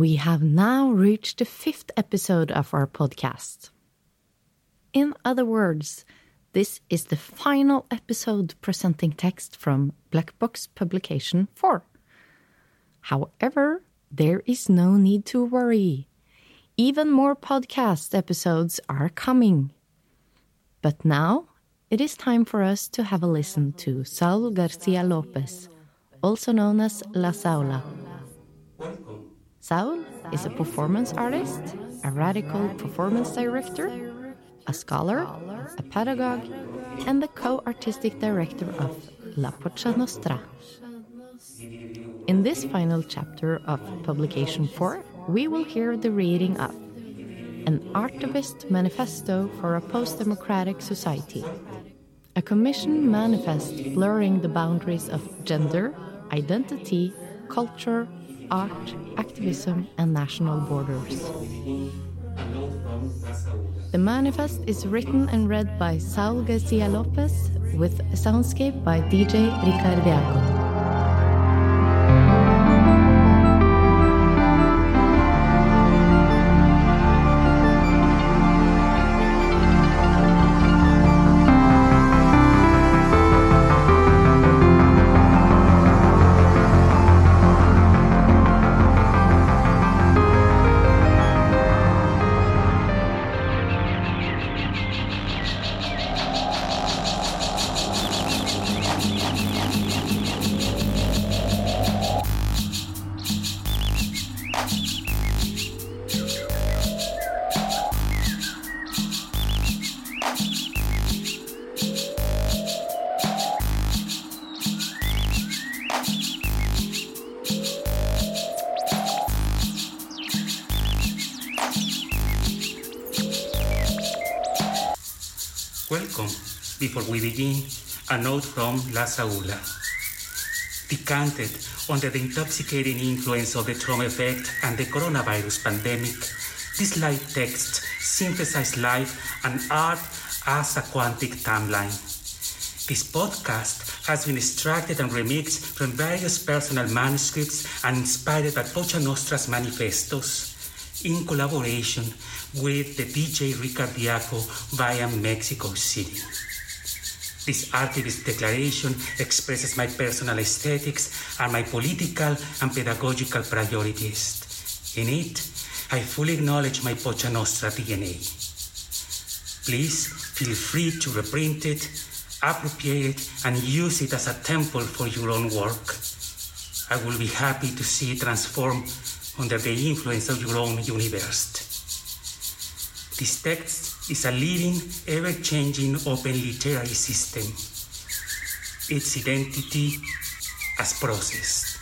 We have now reached the fifth episode of our podcast. In other words, this is the final episode presenting text from Black Box Publication 4. However, there is no need to worry. Even more podcast episodes are coming. But now it is time for us to have a listen to Saul Garcia Lopez, also known as La Saula. Saul is a performance artist, a radical performance director, a scholar, a pedagogue, and the co artistic director of La Pocha Nostra. In this final chapter of Publication 4, we will hear the reading of An Artivist Manifesto for a Post Democratic Society, a commission manifest blurring the boundaries of gender, identity, culture, art, activism, and national borders. The manifest is written and read by Saul Garcia Lopez with soundscape by DJ Ricardiaco. Before we begin, a note from La Saula. Decanted under the intoxicating influence of the trauma effect and the coronavirus pandemic, this light text synthesize life and art as a quantic timeline. This podcast has been extracted and remixed from various personal manuscripts and inspired by Pocha Nostra's manifestos in collaboration with the DJ Ricardiaco via Mexico City. This artivist declaration expresses my personal aesthetics and my political and pedagogical priorities. In it, I fully acknowledge my Pocha Nostra DNA. Please feel free to reprint it, appropriate it, and use it as a temple for your own work. I will be happy to see it transform under the influence of your own universe. This text is a living, ever changing open literary system. Its identity as process.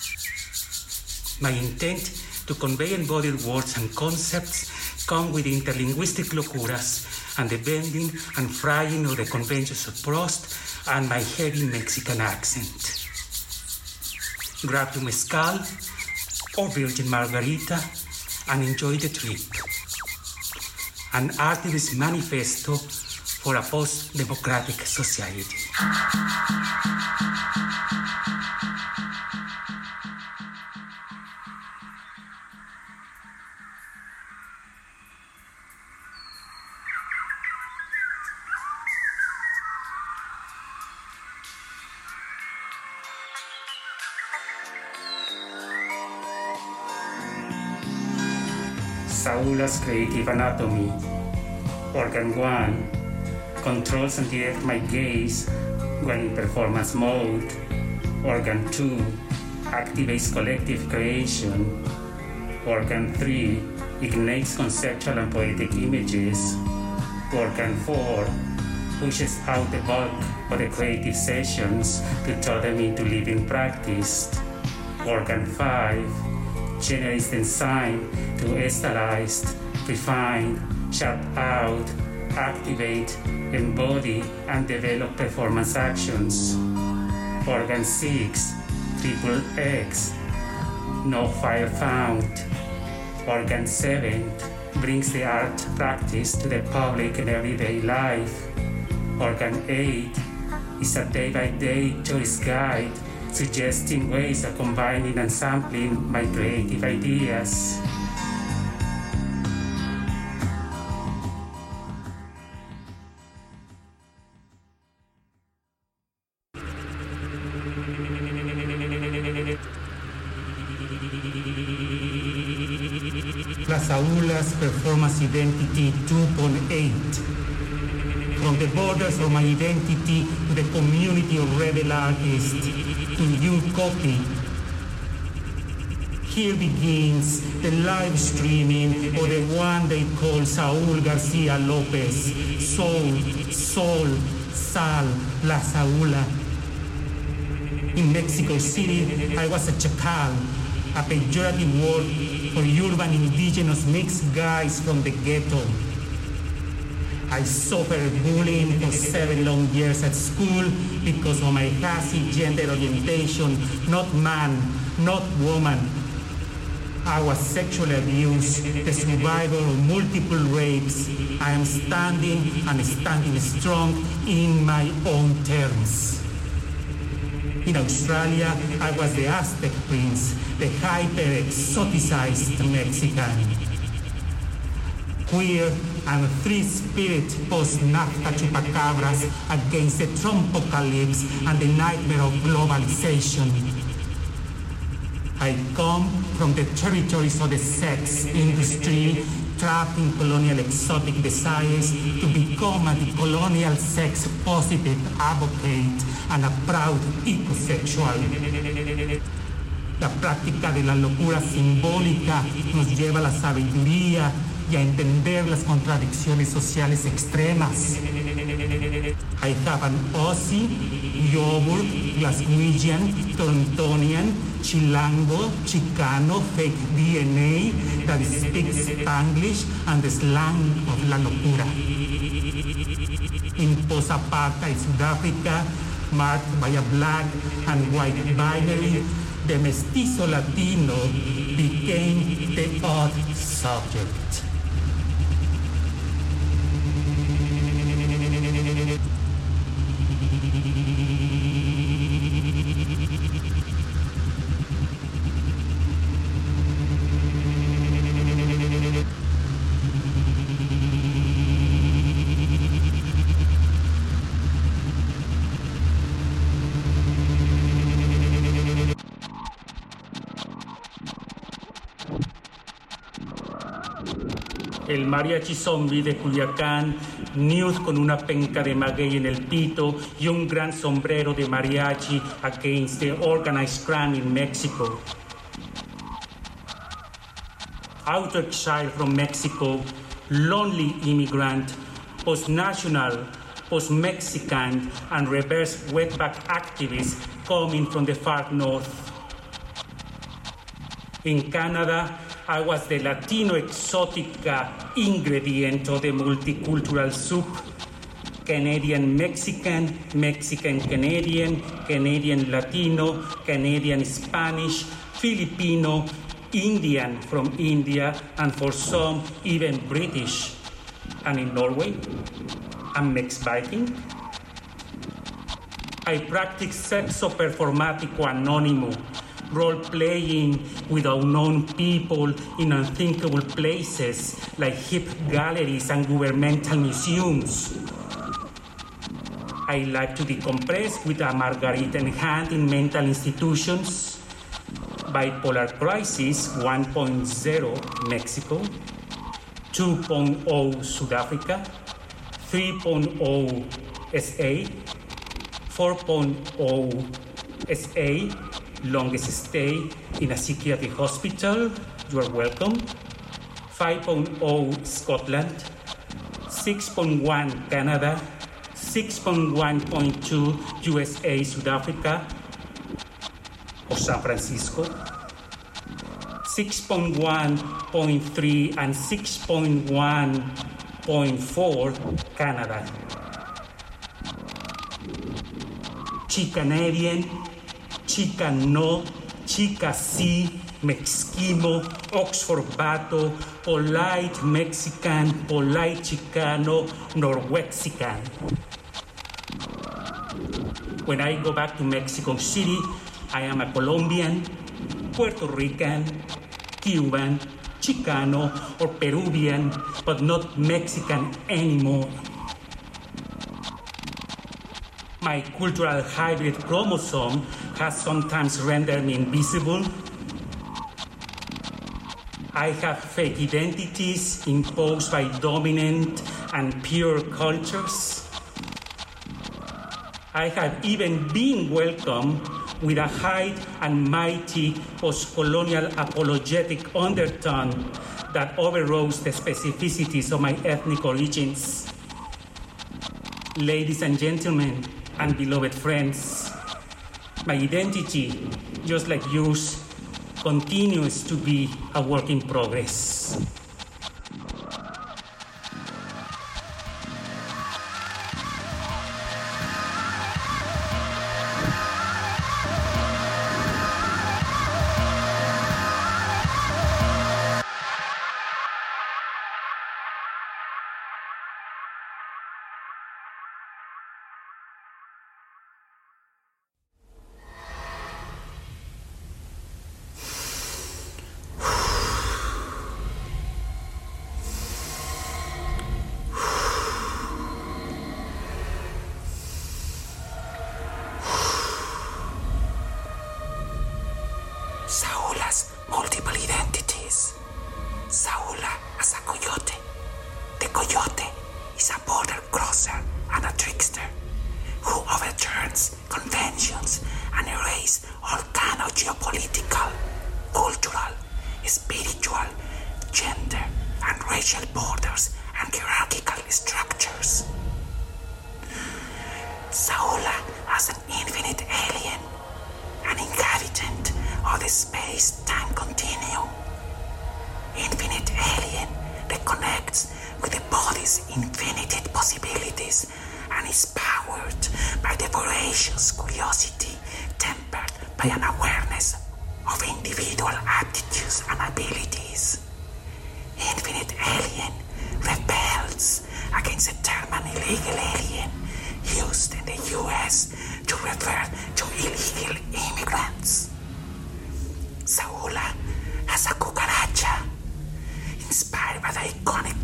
My intent to convey embodied words and concepts come with interlinguistic locuras and the bending and frying of the conventions of Proust and my heavy Mexican accent. Grab your mezcal or Virgin Margarita and enjoy the trip. An artivist manifesto for a post democratic society. Anatomy. Organ 1 controls and directs my gaze when in performance mode. Organ 2 activates collective creation. Organ 3 ignites conceptual and poetic images. Organ 4 pushes out the bulk of the creative sessions to turn them into living practice. Organ 5 generates the enzyme to sterilize, refine, sharp out, activate, embody, and develop performance actions. Organ 6, triple X, no fire found. Organ 7 brings the art practice to the public in everyday life. Organ 8 is a day by day choice guide suggesting ways of combining and sampling my creative ideas. La Saula's Performance Identity 2.8 from the borders of my identity to the community of rebel artists, to your copy. Here begins the live streaming of the one they call Saul Garcia Lopez, Soul, Sol, Sal, La Saula. In Mexico City, I was a chacal, a pejorative word for urban indigenous mixed guys from the ghetto. I suffered bullying for seven long years at school because of my hazy gender orientation, not man, not woman. I was sexually abused, the survivor of multiple rapes. I am standing and standing strong in my own terms. In Australia, I was the Aztec prince, the hyper-exoticized Mexican. Queer and free-spirit post-NAFTA chupacabras against the Trumpocalypse and the nightmare of globalization. I come from the territories of the sex industry trapped in colonial exotic desires to become a decolonial sex positive advocate and a proud ecosexual. La práctica de la locura simbólica nos lleva a la sabiduría y a entender las contradicciones sociales extremas. I have an Aussie, Joburg, Glaswegian, Torontonian, Chilango, Chicano, fake DNA that speaks Spanglish and the slang of la locura. In post-apartheid South Africa, marked by a black and white binary, the mestizo Latino became the odd subject. El mariachi zombie de Culiacán, nude con una penca de maguey en el pito y un gran sombrero de mariachi against the organized crime in Mexico. Outer child from Mexico, lonely immigrant, post-national, post-Mexican, and reverse wetback activist coming from the far north. In Canada, Was the Latino exotica ingredient of the multicultural soup. Canadian Mexican, Mexican Canadian, Canadian Latino, Canadian Spanish, Filipino, Indian from India, and for some, even British. And in Norway, I'm mixed Viking. I practice sexo performatico anonymous role playing with unknown people in unthinkable places like hip galleries and governmental museums. I like to decompress with a margarita in hand in mental institutions. Bipolar Crisis 1.0 Mexico, 2.0 South Africa, 3.0 SA, 4.0 SA, longest stay in a psychiatric hospital, you are welcome. 5.0 Scotland, 6.1 Canada, 6.1.2 USA, South Africa, or San Francisco, 6.1.3 and 6.1.4 Canada. Chicanadian chica no, chica sí, mexquimo, Oxford Bato, polite Mexican, polite Chicano, Norwexican. When I go back to Mexico City, I am a Colombian, Puerto Rican, Cuban, Chicano, or Peruvian, but not Mexican anymore. My cultural hybrid chromosome has sometimes rendered me invisible. I have fake identities imposed by dominant and pure cultures. I have even been welcomed with a high and mighty post colonial apologetic undertone that overrode the specificities of my ethnic origins. Ladies and gentlemen, and beloved friends, my identity, just like yours, continues to be a work in progress. spiritual, gender, and racial borders and hierarchical structures. Saula as an infinite alien, an inhabitant of the space time continuum. Infinite alien that connects with the body's infinite possibilities and is powered by the voracious curiosity tempered by an awareness of individual aptitudes and abilities. Infinite Alien rebels against the term illegal alien used in the US to refer to illegal immigrants. Saula as a cucaracha, inspired by the iconic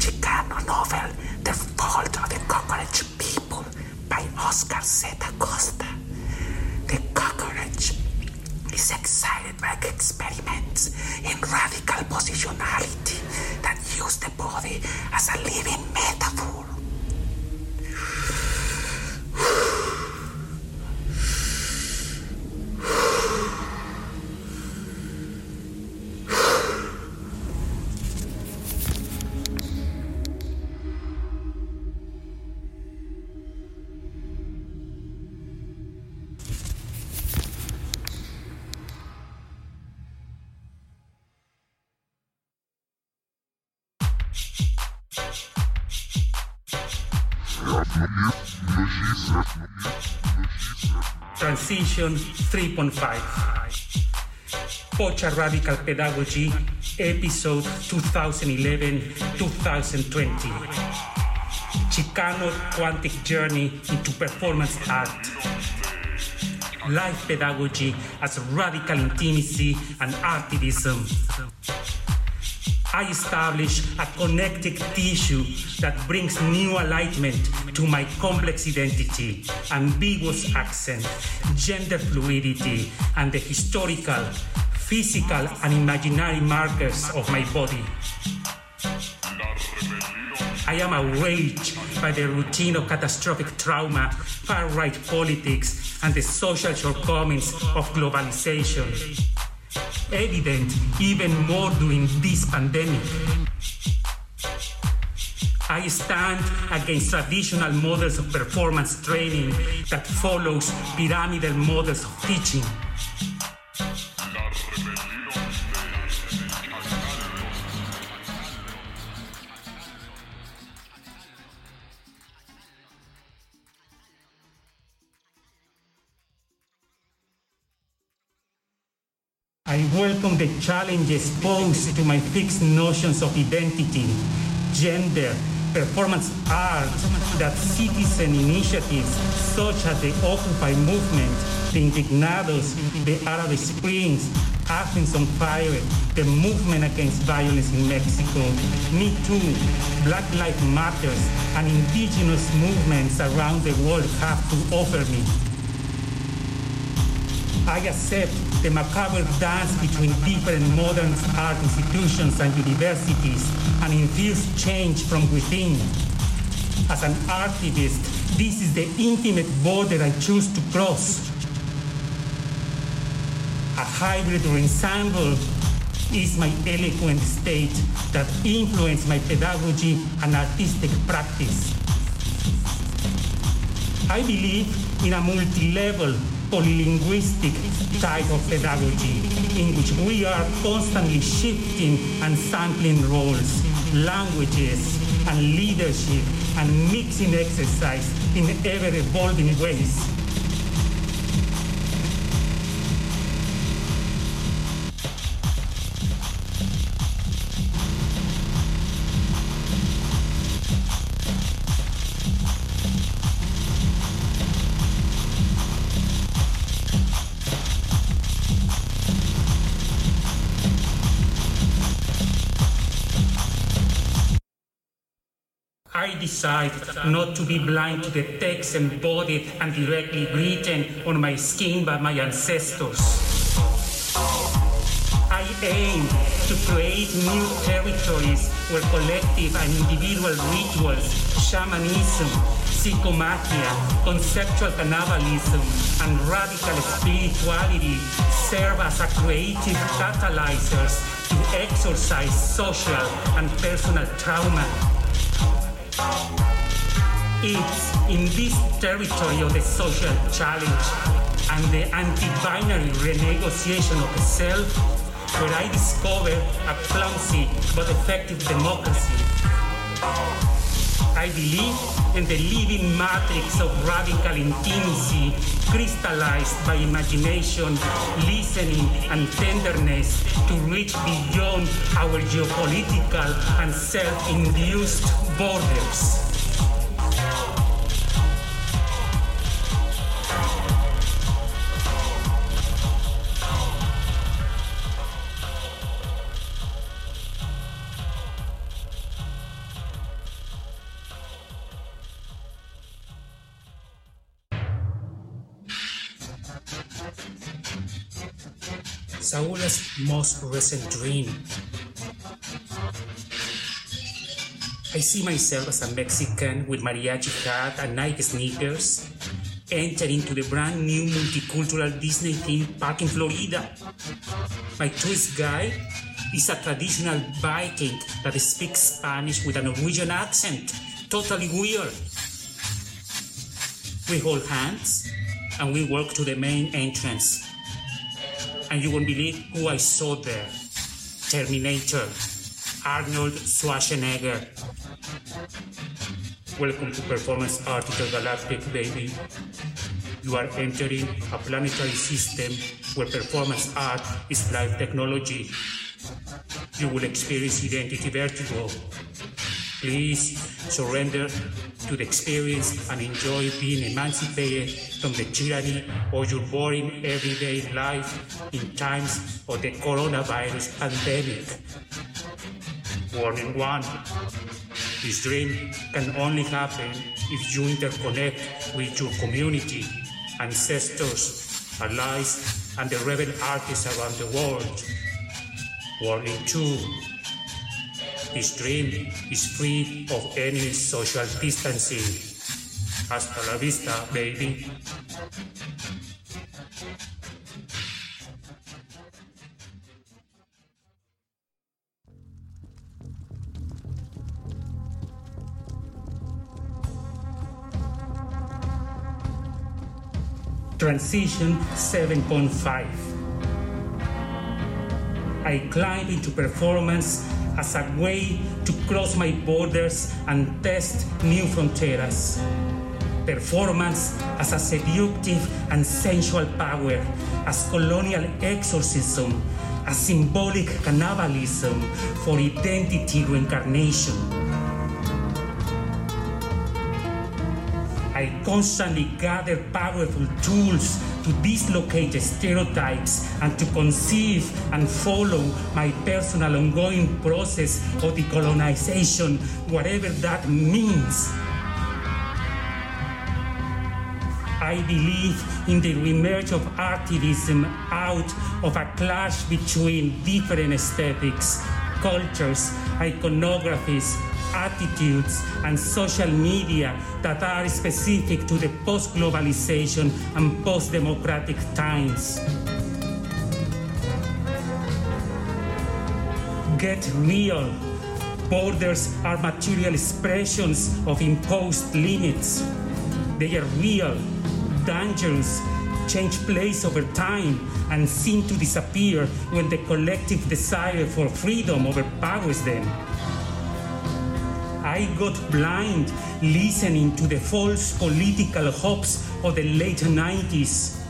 Transition 3.5 Pocha Radical Pedagogy, Episode 2011-2020 Chicano Quantic Journey into Performance Art. Life Pedagogy as Radical Intimacy and Artivism. I establish a connected tissue that brings new alignment to my complex identity, ambiguous accent, gender fluidity, and the historical, physical, and imaginary markers of my body. I am outraged by the routine of catastrophic trauma, far right politics, and the social shortcomings of globalization evident even more during this pandemic. I stand against traditional models of performance training that follows pyramidal models of teaching. I welcome the challenges posed to my fixed notions of identity, gender, performance art that citizen initiatives such as the Occupy movement, the Indignados, the Arab Springs, Athens on Fire, the movement against violence in Mexico, Me Too, Black Lives Matters, and indigenous movements around the world have to offer me. I accept the macabre dance between different modern art institutions and universities and infuse change from within. As an artivist, this is the intimate border I choose to cross. A hybrid or ensemble is my eloquent state that influence my pedagogy and artistic practice. I believe in a multi-level polylinguistic type of pedagogy in which we are constantly shifting and sampling roles, languages, and leadership and mixing exercise in ever-evolving ways. Not to be blind to the text embodied and directly written on my skin by my ancestors. I aim to create new territories where collective and individual rituals, shamanism, psychomachia, conceptual cannibalism, and radical spirituality serve as a creative catalyzers to exorcise social and personal trauma. It's in this territory of the social challenge and the anti-binary renegotiation of the self where I discover a clumsy but effective democracy. I believe in the living matrix of radical intimacy crystallized by imagination, listening, and tenderness to reach beyond our geopolitical and self-induced borders. Saula's most recent dream. I see myself as a Mexican with mariachi hat and Nike sneakers, entering into the brand new multicultural Disney theme park in Florida. My tourist guide is a traditional Viking that speaks Spanish with a Norwegian accent. Totally weird. We hold hands and we walk to the main entrance and you won't believe who I saw there. Terminator, Arnold Schwarzenegger. Welcome to Performance Art Galactic, baby. You are entering a planetary system where performance art is live technology. You will experience identity vertigo. Please surrender to experience and enjoy being emancipated from the tyranny of your boring everyday life in times of the coronavirus pandemic. Warning one. This dream can only happen if you interconnect with your community, ancestors, allies, and the rebel artists around the world. Warning two. This dream is free of any social distancing. Hasta la vista, baby. Transition 7.5. I climb into performance as a way to cross my borders and test new fronteras. Performance as a seductive and sensual power, as colonial exorcism, as symbolic cannibalism for identity reincarnation. I constantly gather powerful tools to dislocate stereotypes and to conceive and follow my personal ongoing process of decolonization, whatever that means. I believe in the remerge of activism out of a clash between different aesthetics, cultures, iconographies, attitudes, and social media that are specific to the post globalization and post democratic times. Get real. Borders are material expressions of imposed limits. They are real, dangerous, change place over time, and seem to disappear when the collective desire for freedom overpowers them. I got blind listening to the false political hopes of the late 90s.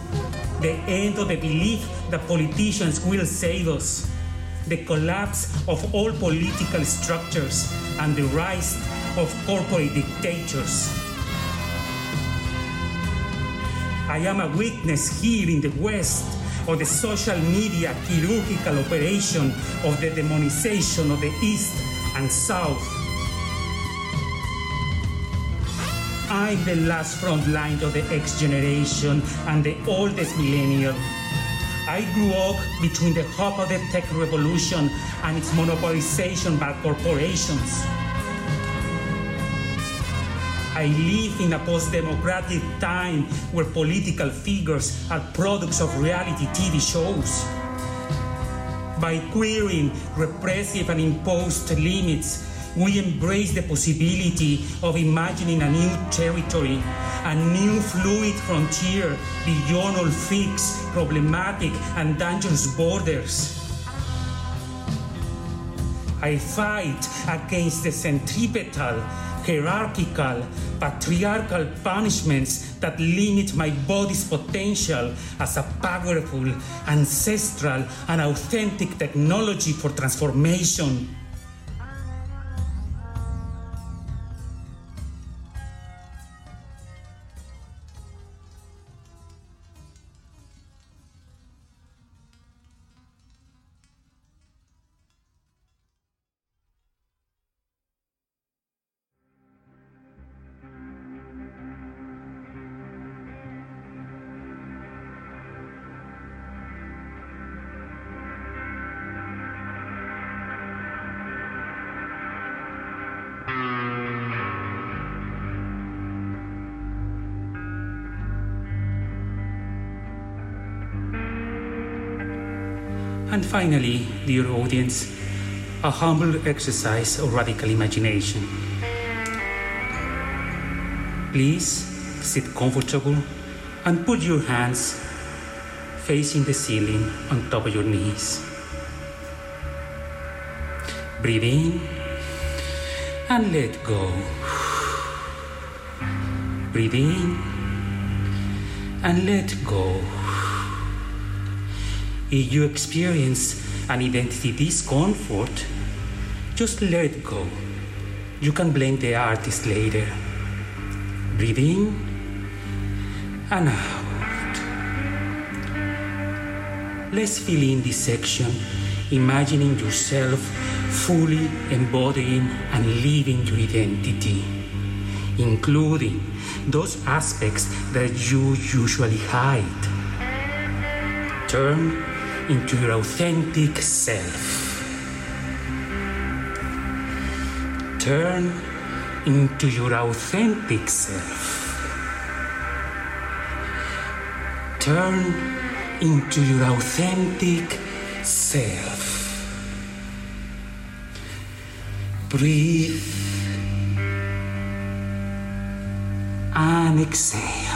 The end of the belief that politicians will save us. The collapse of all political structures and the rise of corporate dictators. I am a witness here in the West of the social media chirurgical operation of the demonization of the East and South. I'm the last front line of the X generation and the oldest millennial. I grew up between the hope of the tech revolution and its monopolization by corporations. I live in a post democratic time where political figures are products of reality TV shows. By queering repressive and imposed limits, we embrace the possibility of imagining a new territory, a new fluid frontier beyond all fixed, problematic, and dangerous borders. I fight against the centripetal, hierarchical, patriarchal punishments that limit my body's potential as a powerful, ancestral, and authentic technology for transformation. And finally, dear audience, a humble exercise of radical imagination. Please sit comfortable and put your hands facing the ceiling on top of your knees. Breathe in and let go. Breathe in and let go. If you experience an identity discomfort, just let it go. You can blame the artist later. Breathe in and out. Let's fill in this section, imagining yourself fully embodying and living your identity, including those aspects that you usually hide. Turn into your authentic self. Turn into your authentic self. Turn into your authentic self. Breathe and exhale.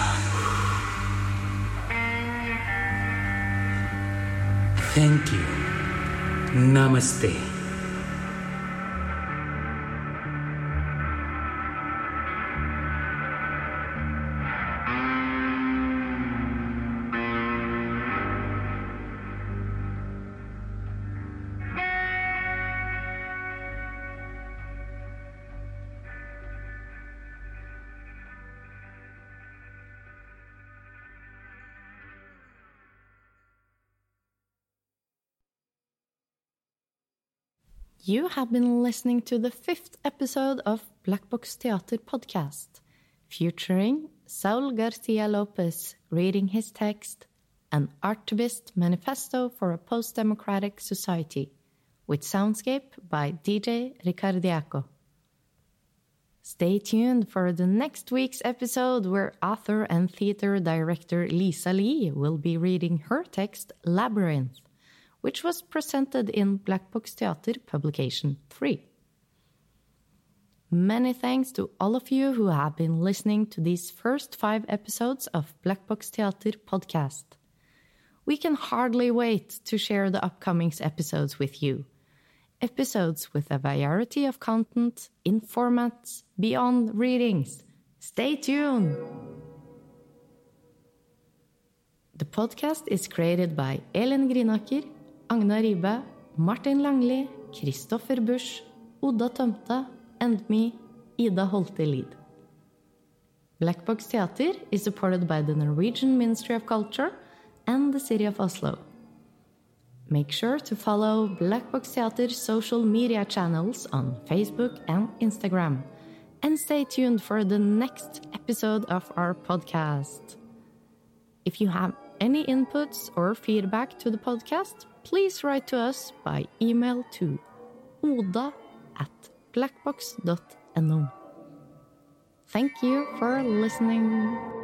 Thank you. Namaste. Have been listening to the fifth episode of Black Box Theater podcast, featuring Saul Garcia Lopez reading his text, An Artivist Manifesto for a Post Democratic Society, with soundscape by DJ Ricardiaco. Stay tuned for the next week's episode where author and theater director Lisa Lee will be reading her text Labyrinth, which was presented in Black Box Theater Publication 3. Many thanks to all of you who have been listening to these first five episodes of Black Box Theater podcast. We can hardly wait to share the upcoming episodes with you episodes with a variety of content in formats beyond readings. Stay tuned! The podcast is created by Ellen Grinaker, Agna Ribe, Martin Langli, Christopher Busch, Oda Tømta, and me, Ida Holte Lid. Black Box Theater is supported by the Norwegian Ministry of Culture and the City of Oslo. Make sure to follow Blackbox Theater's social media channels on Facebook and Instagram. And stay tuned for the next episode of our podcast. If you have any inputs or feedback to the podcast, please write to us by email to oda at blackbox.no. Thank you for listening.